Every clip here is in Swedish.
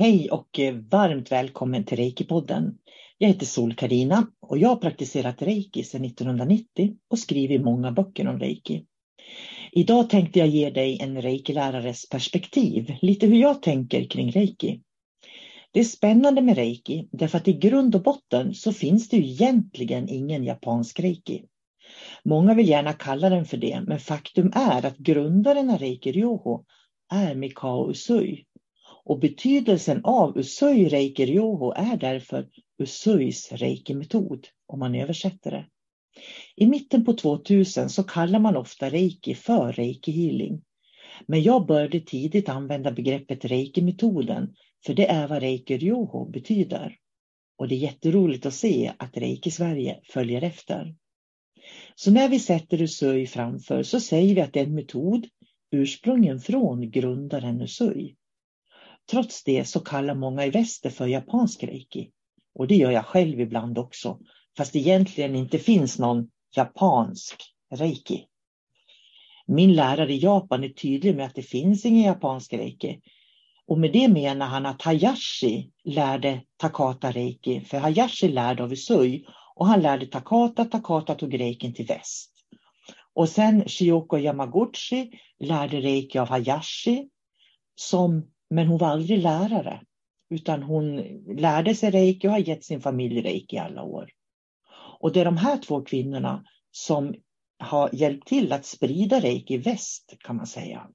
Hej och eh, varmt välkommen till Reiki-podden. Jag heter sol karina och jag har praktiserat reiki sedan 1990 och skrivit många böcker om reiki. Idag tänkte jag ge dig en reiki-lärares perspektiv, lite hur jag tänker kring reiki. Det är spännande med reiki därför att i grund och botten så finns det ju egentligen ingen japansk reiki. Många vill gärna kalla den för det, men faktum är att grundaren av reiki ryoho är Mikao Usui och betydelsen av Usui Reiki Ryoho är därför Usuis Reiki-metod, om man översätter det. I mitten på 2000 så kallar man ofta Reiki för Reiki Healing. Men jag började tidigt använda begreppet Reiki-metoden, för det är vad Reiki Ryoho betyder. Och det är jätteroligt att se att Reiki Sverige följer efter. Så när vi sätter Usui framför så säger vi att det är en metod ursprungen från grundaren Usui. Trots det så kallar många i väster för japansk reiki. Och det gör jag själv ibland också. Fast egentligen inte finns någon japansk reiki. Min lärare i Japan är tydlig med att det finns ingen japansk reiki. Och med det menar han att Hayashi lärde Takata reiki. För Hayashi lärde av Usui och han lärde Takata, Takata tog reikin till väst. Och sen Shioko Yamaguchi lärde reiki av Hayashi som men hon var aldrig lärare, utan hon lärde sig reiki och har gett sin familj reiki i alla år. Och det är de här två kvinnorna som har hjälpt till att sprida reiki i väst, kan man säga.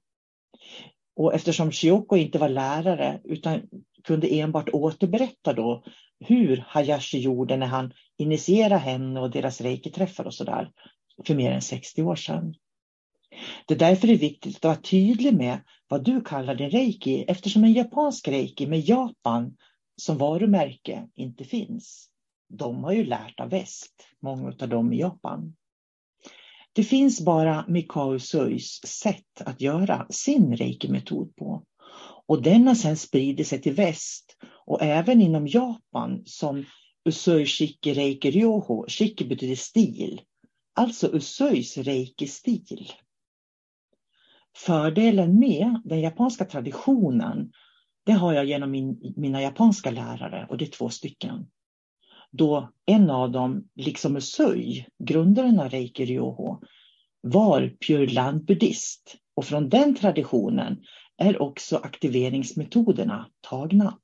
Och eftersom Shioko inte var lärare utan kunde enbart återberätta då hur Hayashi gjorde när han initierade henne och deras reiki-träffar och sådär för mer än 60 år sedan. Det är därför det är viktigt att vara tydlig med vad du kallar din reiki eftersom en japansk reiki med Japan som varumärke inte finns. De har ju lärt av väst, många av dem i Japan. Det finns bara Mikao Suis sätt att göra sin reiki-metod på. Och den har sedan spridit sig till väst och även inom Japan som Usui Shiki Reiki Ryoho. Shiki betyder stil, alltså Usuis reiki-stil. Fördelen med den japanska traditionen, det har jag genom min, mina japanska lärare och det är två stycken. Då en av dem, liksom Usui, grundaren av Reiki Ryoho, var Pure Land buddhist och från den traditionen är också aktiveringsmetoderna tagna.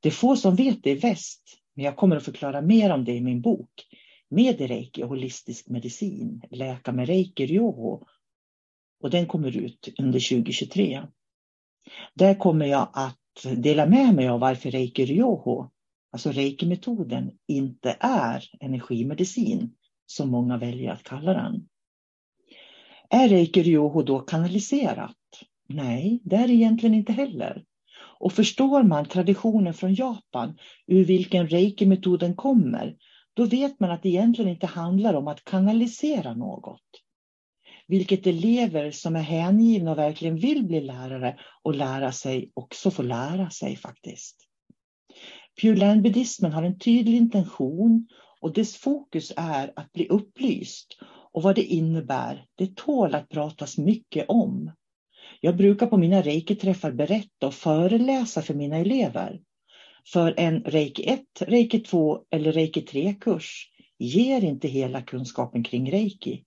Det är få som vet det i väst, men jag kommer att förklara mer om det i min bok med reiki och holistisk medicin, Läka med reiki Ryoho och den kommer ut under 2023. Där kommer jag att dela med mig av varför reiki ryoho, alltså reiki-metoden, inte är energimedicin som många väljer att kalla den. Är reiki ryoho då kanaliserat? Nej, det är det egentligen inte heller. Och förstår man traditionen från Japan, ur vilken reiki-metoden kommer, då vet man att det egentligen inte handlar om att kanalisera något vilket elever som är hängivna och verkligen vill bli lärare och lära sig också får lära sig faktiskt. Pure Land buddhismen har en tydlig intention och dess fokus är att bli upplyst och vad det innebär, det tål att pratas mycket om. Jag brukar på mina reiki-träffar berätta och föreläsa för mina elever. För en reiki 1, reiki 2 eller reiki 3-kurs ger inte hela kunskapen kring reiki.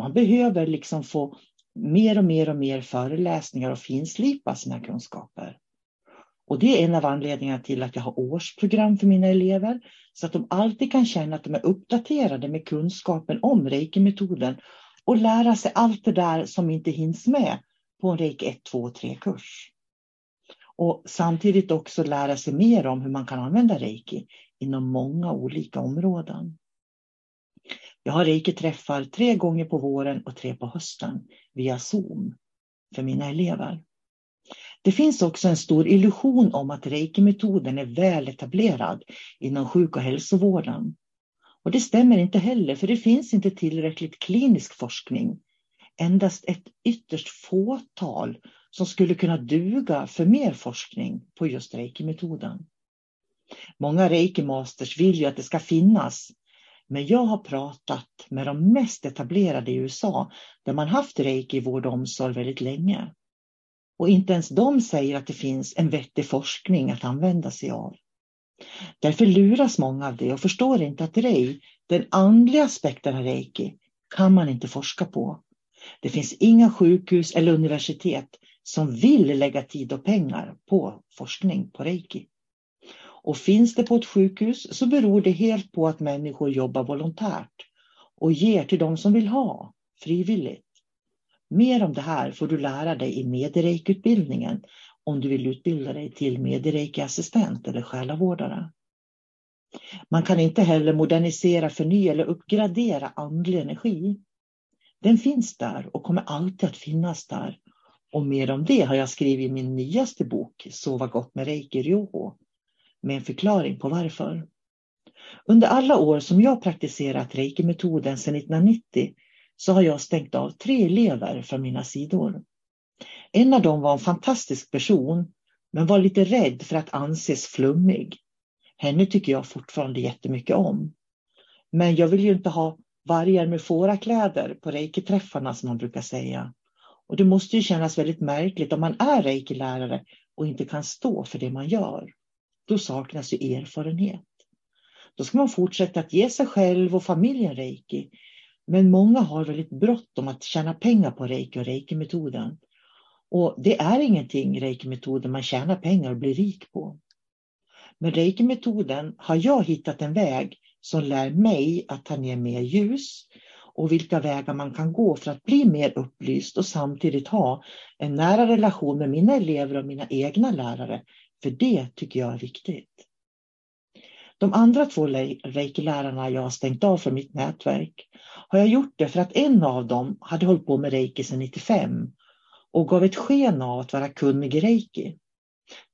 Man behöver liksom få mer och mer och mer föreläsningar och finslipa sina kunskaper. Och det är en av anledningarna till att jag har årsprogram för mina elever så att de alltid kan känna att de är uppdaterade med kunskapen om reiki-metoden och lära sig allt det där som inte hinns med på en reiki 1, 2 och 3-kurs. Och samtidigt också lära sig mer om hur man kan använda reiki inom många olika områden. Jag har reiki-träffar tre gånger på våren och tre på hösten via Zoom för mina elever. Det finns också en stor illusion om att reiki-metoden är väl etablerad inom sjuk och hälsovården. Och det stämmer inte heller, för det finns inte tillräckligt klinisk forskning. Endast ett ytterst fåtal som skulle kunna duga för mer forskning på just reiki-metoden. Många reiki-masters vill ju att det ska finnas, men jag har pratat med de mest etablerade i USA där man haft reiki i vård och omsorg väldigt länge. Och inte ens de säger att det finns en vettig forskning att använda sig av. Därför luras många av det och förstår inte att rei, den andliga aspekten av reiki, kan man inte forska på. Det finns inga sjukhus eller universitet som vill lägga tid och pengar på forskning på reiki. Och finns det på ett sjukhus så beror det helt på att människor jobbar volontärt och ger till de som vill ha frivilligt. Mer om det här får du lära dig i Medereik-utbildningen om du vill utbilda dig till MediReiki-assistent eller själavårdare. Man kan inte heller modernisera, förnya eller uppgradera andlig energi. Den finns där och kommer alltid att finnas där. Och mer om det har jag skrivit i min nyaste bok Sova gott med Reiki Ryoho med en förklaring på varför. Under alla år som jag praktiserat reiki-metoden sedan 1990 så har jag stängt av tre elever från mina sidor. En av dem var en fantastisk person men var lite rädd för att anses flummig. Henne tycker jag fortfarande jättemycket om. Men jag vill ju inte ha vargar med fårakläder på reiki-träffarna som man brukar säga. Och det måste ju kännas väldigt märkligt om man är reiki-lärare och inte kan stå för det man gör. Då saknas ju erfarenhet. Då ska man fortsätta att ge sig själv och familjen reiki men många har väldigt bråttom att tjäna pengar på reiki och reiki-metoden. Och det är ingenting reiki-metoden man tjänar pengar och blir rik på. Med reiki-metoden har jag hittat en väg som lär mig att ta ner mer ljus och vilka vägar man kan gå för att bli mer upplyst och samtidigt ha en nära relation med mina elever och mina egna lärare. För det tycker jag är viktigt. De andra två reikilärarna jag har stängt av från mitt nätverk har jag gjort det för att en av dem hade hållit på med reiki sedan 95 och gav ett sken av att vara kunnig i reiki.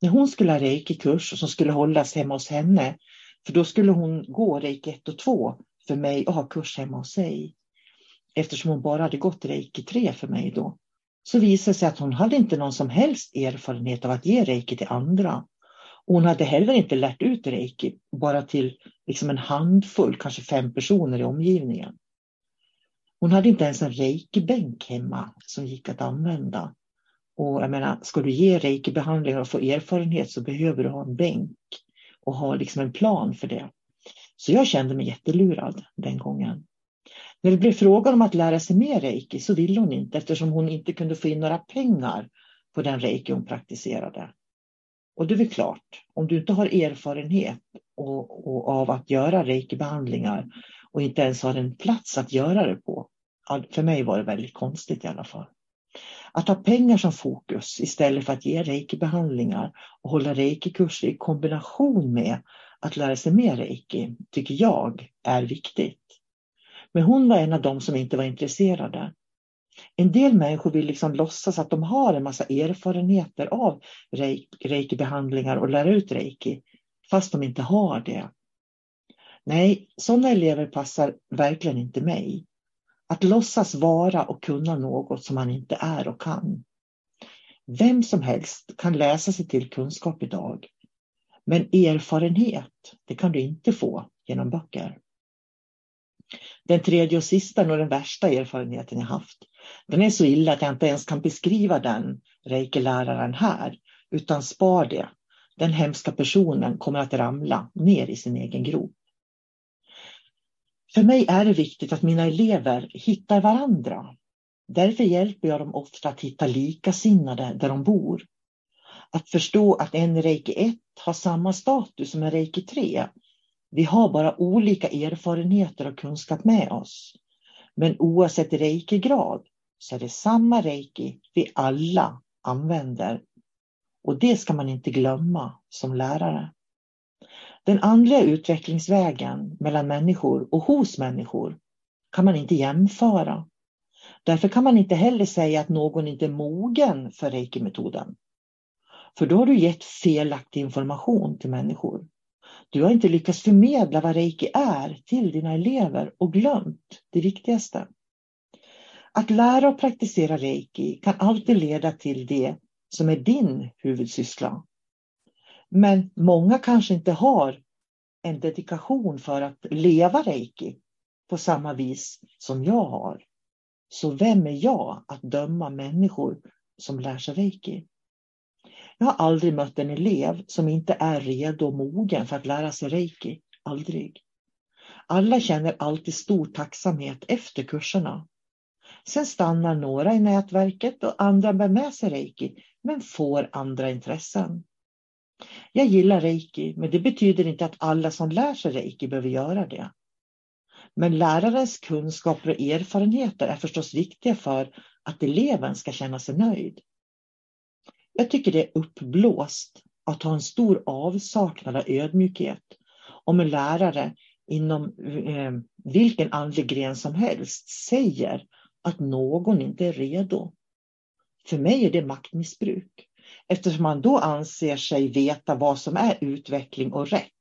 När hon skulle ha reiki-kurs som skulle hållas hemma hos henne, för då skulle hon gå reiki 1 och 2 för mig och ha kurs hemma hos sig. Eftersom hon bara hade gått reiki 3 för mig då, så visade det sig att hon hade inte någon som helst erfarenhet av att ge reiki till andra. Och hon hade heller inte lärt ut reiki bara till liksom en handfull, kanske fem personer i omgivningen. Hon hade inte ens en reiki-bänk hemma som gick att använda. Och jag menar, ska du ge reiki-behandlingar och få erfarenhet så behöver du ha en bänk och ha liksom en plan för det. Så jag kände mig jättelurad den gången. När det blev frågan om att lära sig mer reiki så ville hon inte eftersom hon inte kunde få in några pengar på den reiki hon praktiserade. Och det är väl klart, om du inte har erfarenhet och, och av att göra reikibehandlingar och inte ens har en plats att göra det på. För mig var det väldigt konstigt i alla fall. Att ha pengar som fokus istället för att ge reikibehandlingar och hålla reikikurser i kombination med att lära sig mer reiki tycker jag är viktigt. Men hon var en av dem som inte var intresserade. En del människor vill liksom låtsas att de har en massa erfarenheter av reiki-behandlingar och lära ut reiki, fast de inte har det. Nej, sådana elever passar verkligen inte mig. Att låtsas vara och kunna något som man inte är och kan. Vem som helst kan läsa sig till kunskap idag. Men erfarenhet, det kan du inte få genom böcker. Den tredje och sista är nog den värsta erfarenheten jag haft. Den är så illa att jag inte ens kan beskriva den reikeläraren här, utan spar det. Den hemska personen kommer att ramla ner i sin egen grop. För mig är det viktigt att mina elever hittar varandra. Därför hjälper jag dem ofta att hitta likasinnade där de bor. Att förstå att en reiki 1 har samma status som en reiki 3. Vi har bara olika erfarenheter och kunskap med oss. Men oavsett reikigrad så är det samma reiki vi alla använder. Och det ska man inte glömma som lärare. Den andliga utvecklingsvägen mellan människor och hos människor kan man inte jämföra. Därför kan man inte heller säga att någon inte är mogen för reiki-metoden. För då har du gett felaktig information till människor. Du har inte lyckats förmedla vad reiki är till dina elever och glömt det viktigaste. Att lära och praktisera reiki kan alltid leda till det som är din huvudsyssla. Men många kanske inte har en dedikation för att leva reiki på samma vis som jag har. Så vem är jag att döma människor som lär sig reiki? Jag har aldrig mött en elev som inte är redo och mogen för att lära sig reiki. Aldrig. Alla känner alltid stor tacksamhet efter kurserna. Sen stannar några i nätverket och andra bär med sig reiki, men får andra intressen. Jag gillar reiki, men det betyder inte att alla som lär sig reiki behöver göra det. Men lärarens kunskaper och erfarenheter är förstås viktiga för att eleven ska känna sig nöjd. Jag tycker det är uppblåst att ha en stor avsaknad av ödmjukhet om en lärare inom eh, vilken andlig gren som helst säger att någon inte är redo. För mig är det maktmissbruk eftersom man då anser sig veta vad som är utveckling och rätt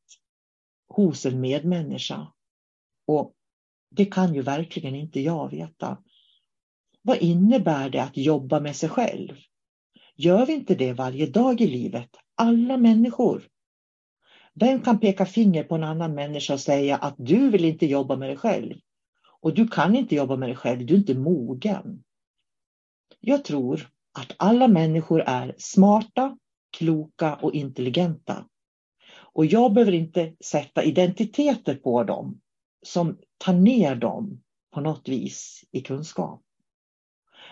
hos en medmänniska. Och det kan ju verkligen inte jag veta. Vad innebär det att jobba med sig själv? Gör vi inte det varje dag i livet? Alla människor. Vem kan peka finger på en annan människa och säga att du vill inte jobba med dig själv? Och du kan inte jobba med dig själv, du är inte mogen. Jag tror att alla människor är smarta, kloka och intelligenta. Och jag behöver inte sätta identiteter på dem som tar ner dem på något vis i kunskap.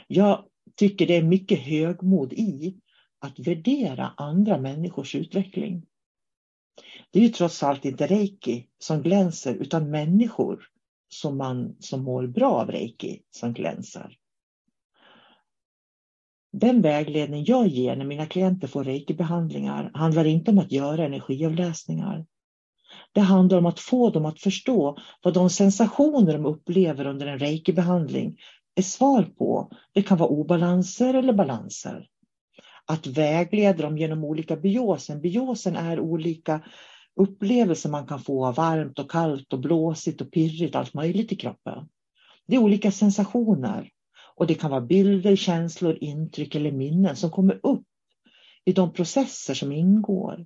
Jag tycker det är mycket högmod i att värdera andra människors utveckling. Det är ju trots allt inte reiki som glänser utan människor som man som mår bra av reiki som glänser. Den vägledning jag ger när mina klienter får reikibehandlingar handlar inte om att göra energiavläsningar. Det handlar om att få dem att förstå vad de sensationer de upplever under en reikibehandling är svar på. Det kan vara obalanser eller balanser. Att vägleda dem genom olika biosen. Biosen är olika upplevelser man kan få av varmt och kallt och blåsigt och pirrigt, allt möjligt i kroppen. Det är olika sensationer och det kan vara bilder, känslor, intryck eller minnen som kommer upp i de processer som ingår.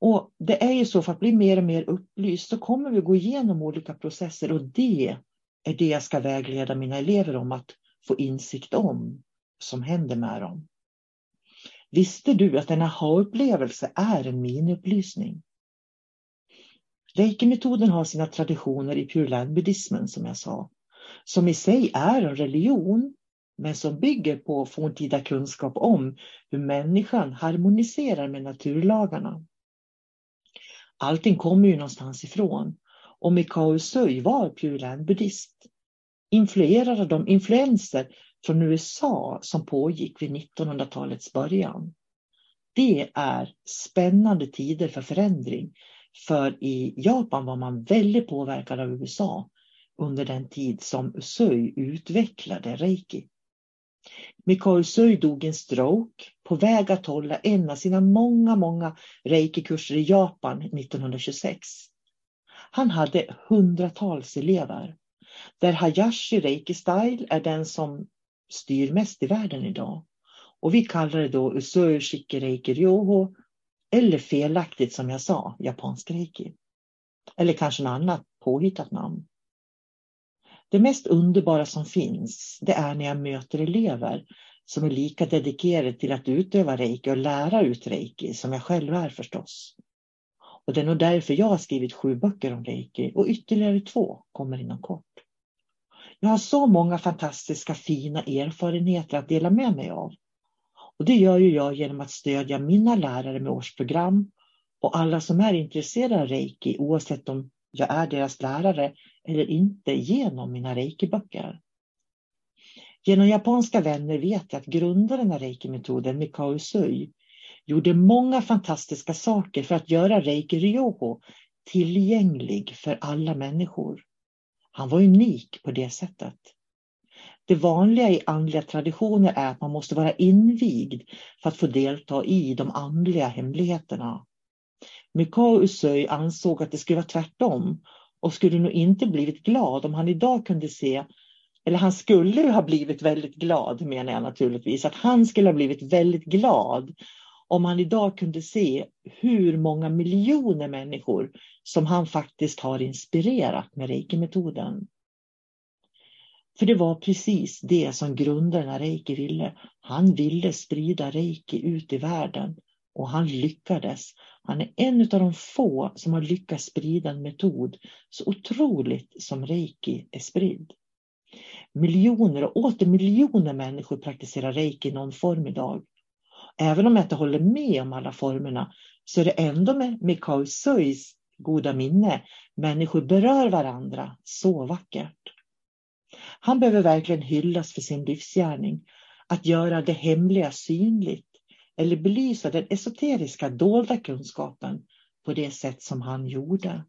Och det är ju så, för att bli mer och mer upplyst så kommer vi gå igenom olika processer och det är det jag ska vägleda mina elever om att få insikt om som händer med dem. Visste du att en aha-upplevelse är en miniupplysning? Reiki-metoden har sina traditioner i Pure Land-buddhismen som jag sa, som i sig är en religion, men som bygger på forntida kunskap om hur människan harmoniserar med naturlagarna. Allting kommer ju någonstans ifrån och Mikao Usui var Pure buddhist. Influerad av de influenser från USA som pågick vid 1900-talets början. Det är spännande tider för förändring. För i Japan var man väldigt påverkad av USA under den tid som Usui utvecklade reiki. Mikao Usui dog i en stroke på väg att hålla en av sina många, många reiki-kurser i Japan 1926. Han hade hundratals elever, där Hayashi Reiki Style är den som styr mest i världen idag. Och vi kallar det då Usui Shiki Ryoho eller felaktigt som jag sa, japansk reiki. Eller kanske något annat påhittat namn. Det mest underbara som finns, det är när jag möter elever som är lika dedikerade till att utöva reiki och lära ut reiki som jag själv är förstås. Och det är nog därför jag har skrivit sju böcker om reiki och ytterligare två kommer inom kort. Jag har så många fantastiska fina erfarenheter att dela med mig av. Och det gör ju jag genom att stödja mina lärare med årsprogram och alla som är intresserade av reiki oavsett om jag är deras lärare eller inte genom mina reikiböcker. Genom japanska vänner vet jag att grundaren av reikimetoden, Mikao Usui, gjorde många fantastiska saker för att göra reiki ryoho tillgänglig för alla människor. Han var unik på det sättet. Det vanliga i andliga traditioner är att man måste vara invigd för att få delta i de andliga hemligheterna. Mikao Usui ansåg att det skulle vara tvärtom och skulle nog inte blivit glad om han idag kunde se, eller han skulle ha blivit väldigt glad menar jag naturligtvis, att han skulle ha blivit väldigt glad om han idag kunde se hur många miljoner människor som han faktiskt har inspirerat med reiki-metoden. För det var precis det som grundarna reiki ville. Han ville sprida reiki ut i världen och han lyckades. Han är en av de få som har lyckats sprida en metod så otroligt som reiki är spridd. Miljoner och åter miljoner människor praktiserar reiki i någon form idag. Även om jag inte håller med om alla formerna så är det ändå med Mikao Suis goda minne människor berör varandra så vackert. Han behöver verkligen hyllas för sin livsgärning, att göra det hemliga synligt eller belysa den esoteriska dolda kunskapen på det sätt som han gjorde.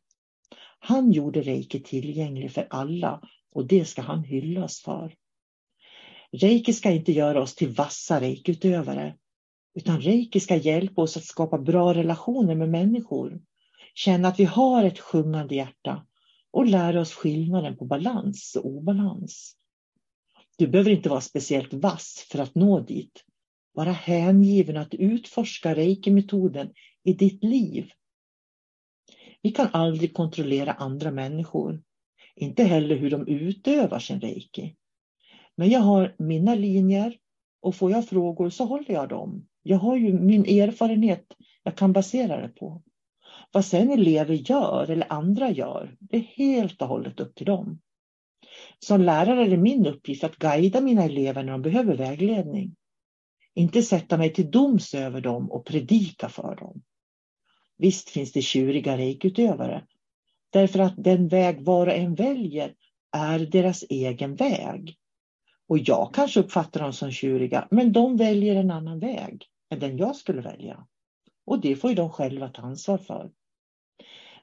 Han gjorde reiki tillgänglig för alla och det ska han hyllas för. Reiki ska inte göra oss till vassa reikiutövare, utan reiki ska hjälpa oss att skapa bra relationer med människor, känna att vi har ett sjungande hjärta och lära oss skillnaden på balans och obalans. Du behöver inte vara speciellt vass för att nå dit. bara hängiven att utforska reiki-metoden i ditt liv. Vi kan aldrig kontrollera andra människor, inte heller hur de utövar sin reiki. Men jag har mina linjer och får jag frågor så håller jag dem. Jag har ju min erfarenhet jag kan basera det på. Vad sen elever gör eller andra gör, det är helt och hållet upp till dem. Som lärare är det min uppgift att guida mina elever när de behöver vägledning. Inte sätta mig till doms över dem och predika för dem. Visst finns det tjuriga reikutövare. Därför att den väg var och en väljer är deras egen väg. Och jag kanske uppfattar dem som tjuriga, men de väljer en annan väg än den jag skulle välja. Och det får ju de själva ta ansvar för.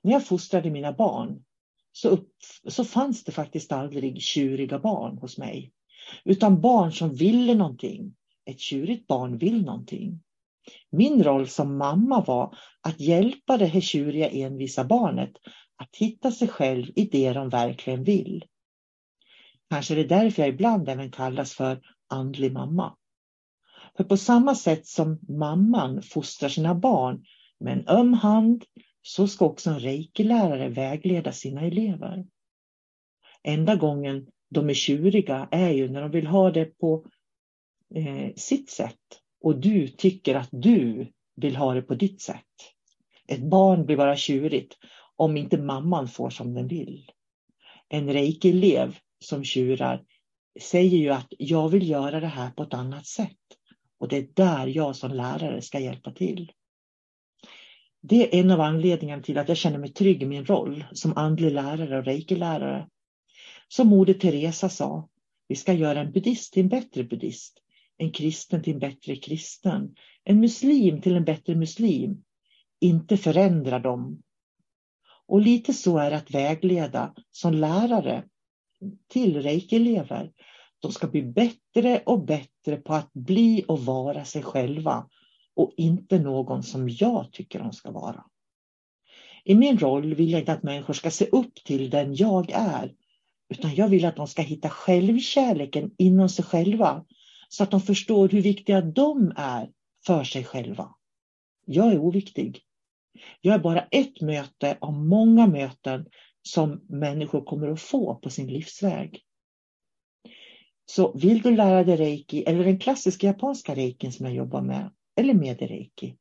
När jag fostrade mina barn så, upp, så fanns det faktiskt aldrig tjuriga barn hos mig. Utan barn som ville någonting. Ett tjurigt barn vill någonting. Min roll som mamma var att hjälpa det här tjuriga envisa barnet att hitta sig själv i det de verkligen vill. Kanske är det därför jag ibland även kallas för andlig mamma. För på samma sätt som mamman fostrar sina barn med en öm hand så ska också en reikelärare vägleda sina elever. Enda gången de är tjuriga är ju när de vill ha det på eh, sitt sätt och du tycker att du vill ha det på ditt sätt. Ett barn blir bara tjurigt om inte mamman får som den vill. En reiki-elev som tjurar säger ju att jag vill göra det här på ett annat sätt. Och det är där jag som lärare ska hjälpa till. Det är en av anledningarna till att jag känner mig trygg i min roll som andlig lärare och reiki-lärare. Som Moder Teresa sa, vi ska göra en buddhist till en bättre buddhist, en kristen till en bättre kristen, en muslim till en bättre muslim, inte förändra dem. Och lite så är det att vägleda som lärare till reiki-elever. De ska bli bättre och bättre på att bli och vara sig själva och inte någon som jag tycker de ska vara. I min roll vill jag inte att människor ska se upp till den jag är, utan jag vill att de ska hitta självkärleken inom sig själva så att de förstår hur viktiga de är för sig själva. Jag är oviktig. Jag är bara ett möte av många möten som människor kommer att få på sin livsväg. Så vill du lära dig reiki eller den klassiska japanska reikin som jag jobbar med eller med reiki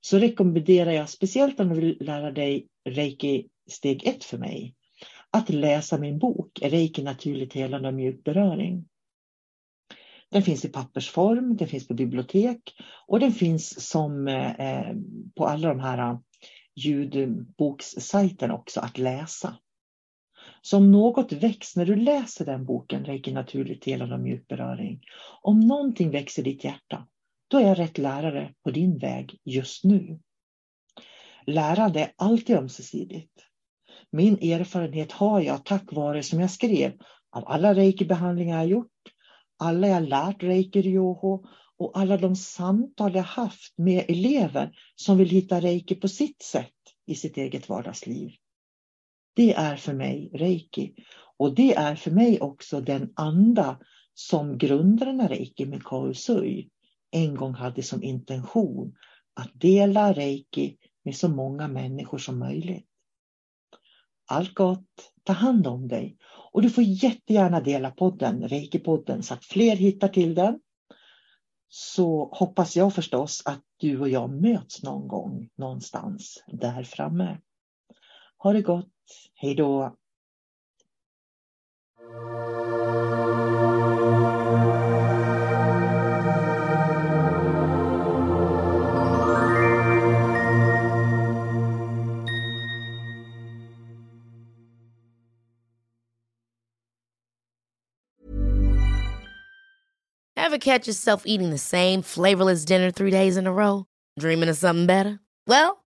så rekommenderar jag speciellt om du vill lära dig reiki steg ett för mig att läsa min bok Reiki naturligt helande och mjuk beröring. Den finns i pappersform, den finns på bibliotek och den finns som eh, på alla de här eh, ljudbokssajterna också att läsa. Så om något väcks när du läser den boken, Reiki naturligt helande och mjuk beröring, om någonting växer ditt hjärta, då är jag rätt lärare på din väg just nu. Lärande är alltid ömsesidigt. Min erfarenhet har jag tack vare, som jag skrev, av alla reiki-behandlingar jag gjort, alla jag lärt reiki ryoho och alla de samtal jag haft med elever som vill hitta reiki på sitt sätt i sitt eget vardagsliv. Det är för mig reiki och det är för mig också den anda som grundarna reiki, med Kausui. en gång hade som intention att dela reiki med så många människor som möjligt. Allt gott, ta hand om dig och du får jättegärna dela podden, Reiki-podden, så att fler hittar till den. Så hoppas jag förstås att du och jag möts någon gång någonstans där framme. Ha det gott, hej då! Ever catch yourself eating the same flavorless dinner three days in a row? Dreaming of something better? Well,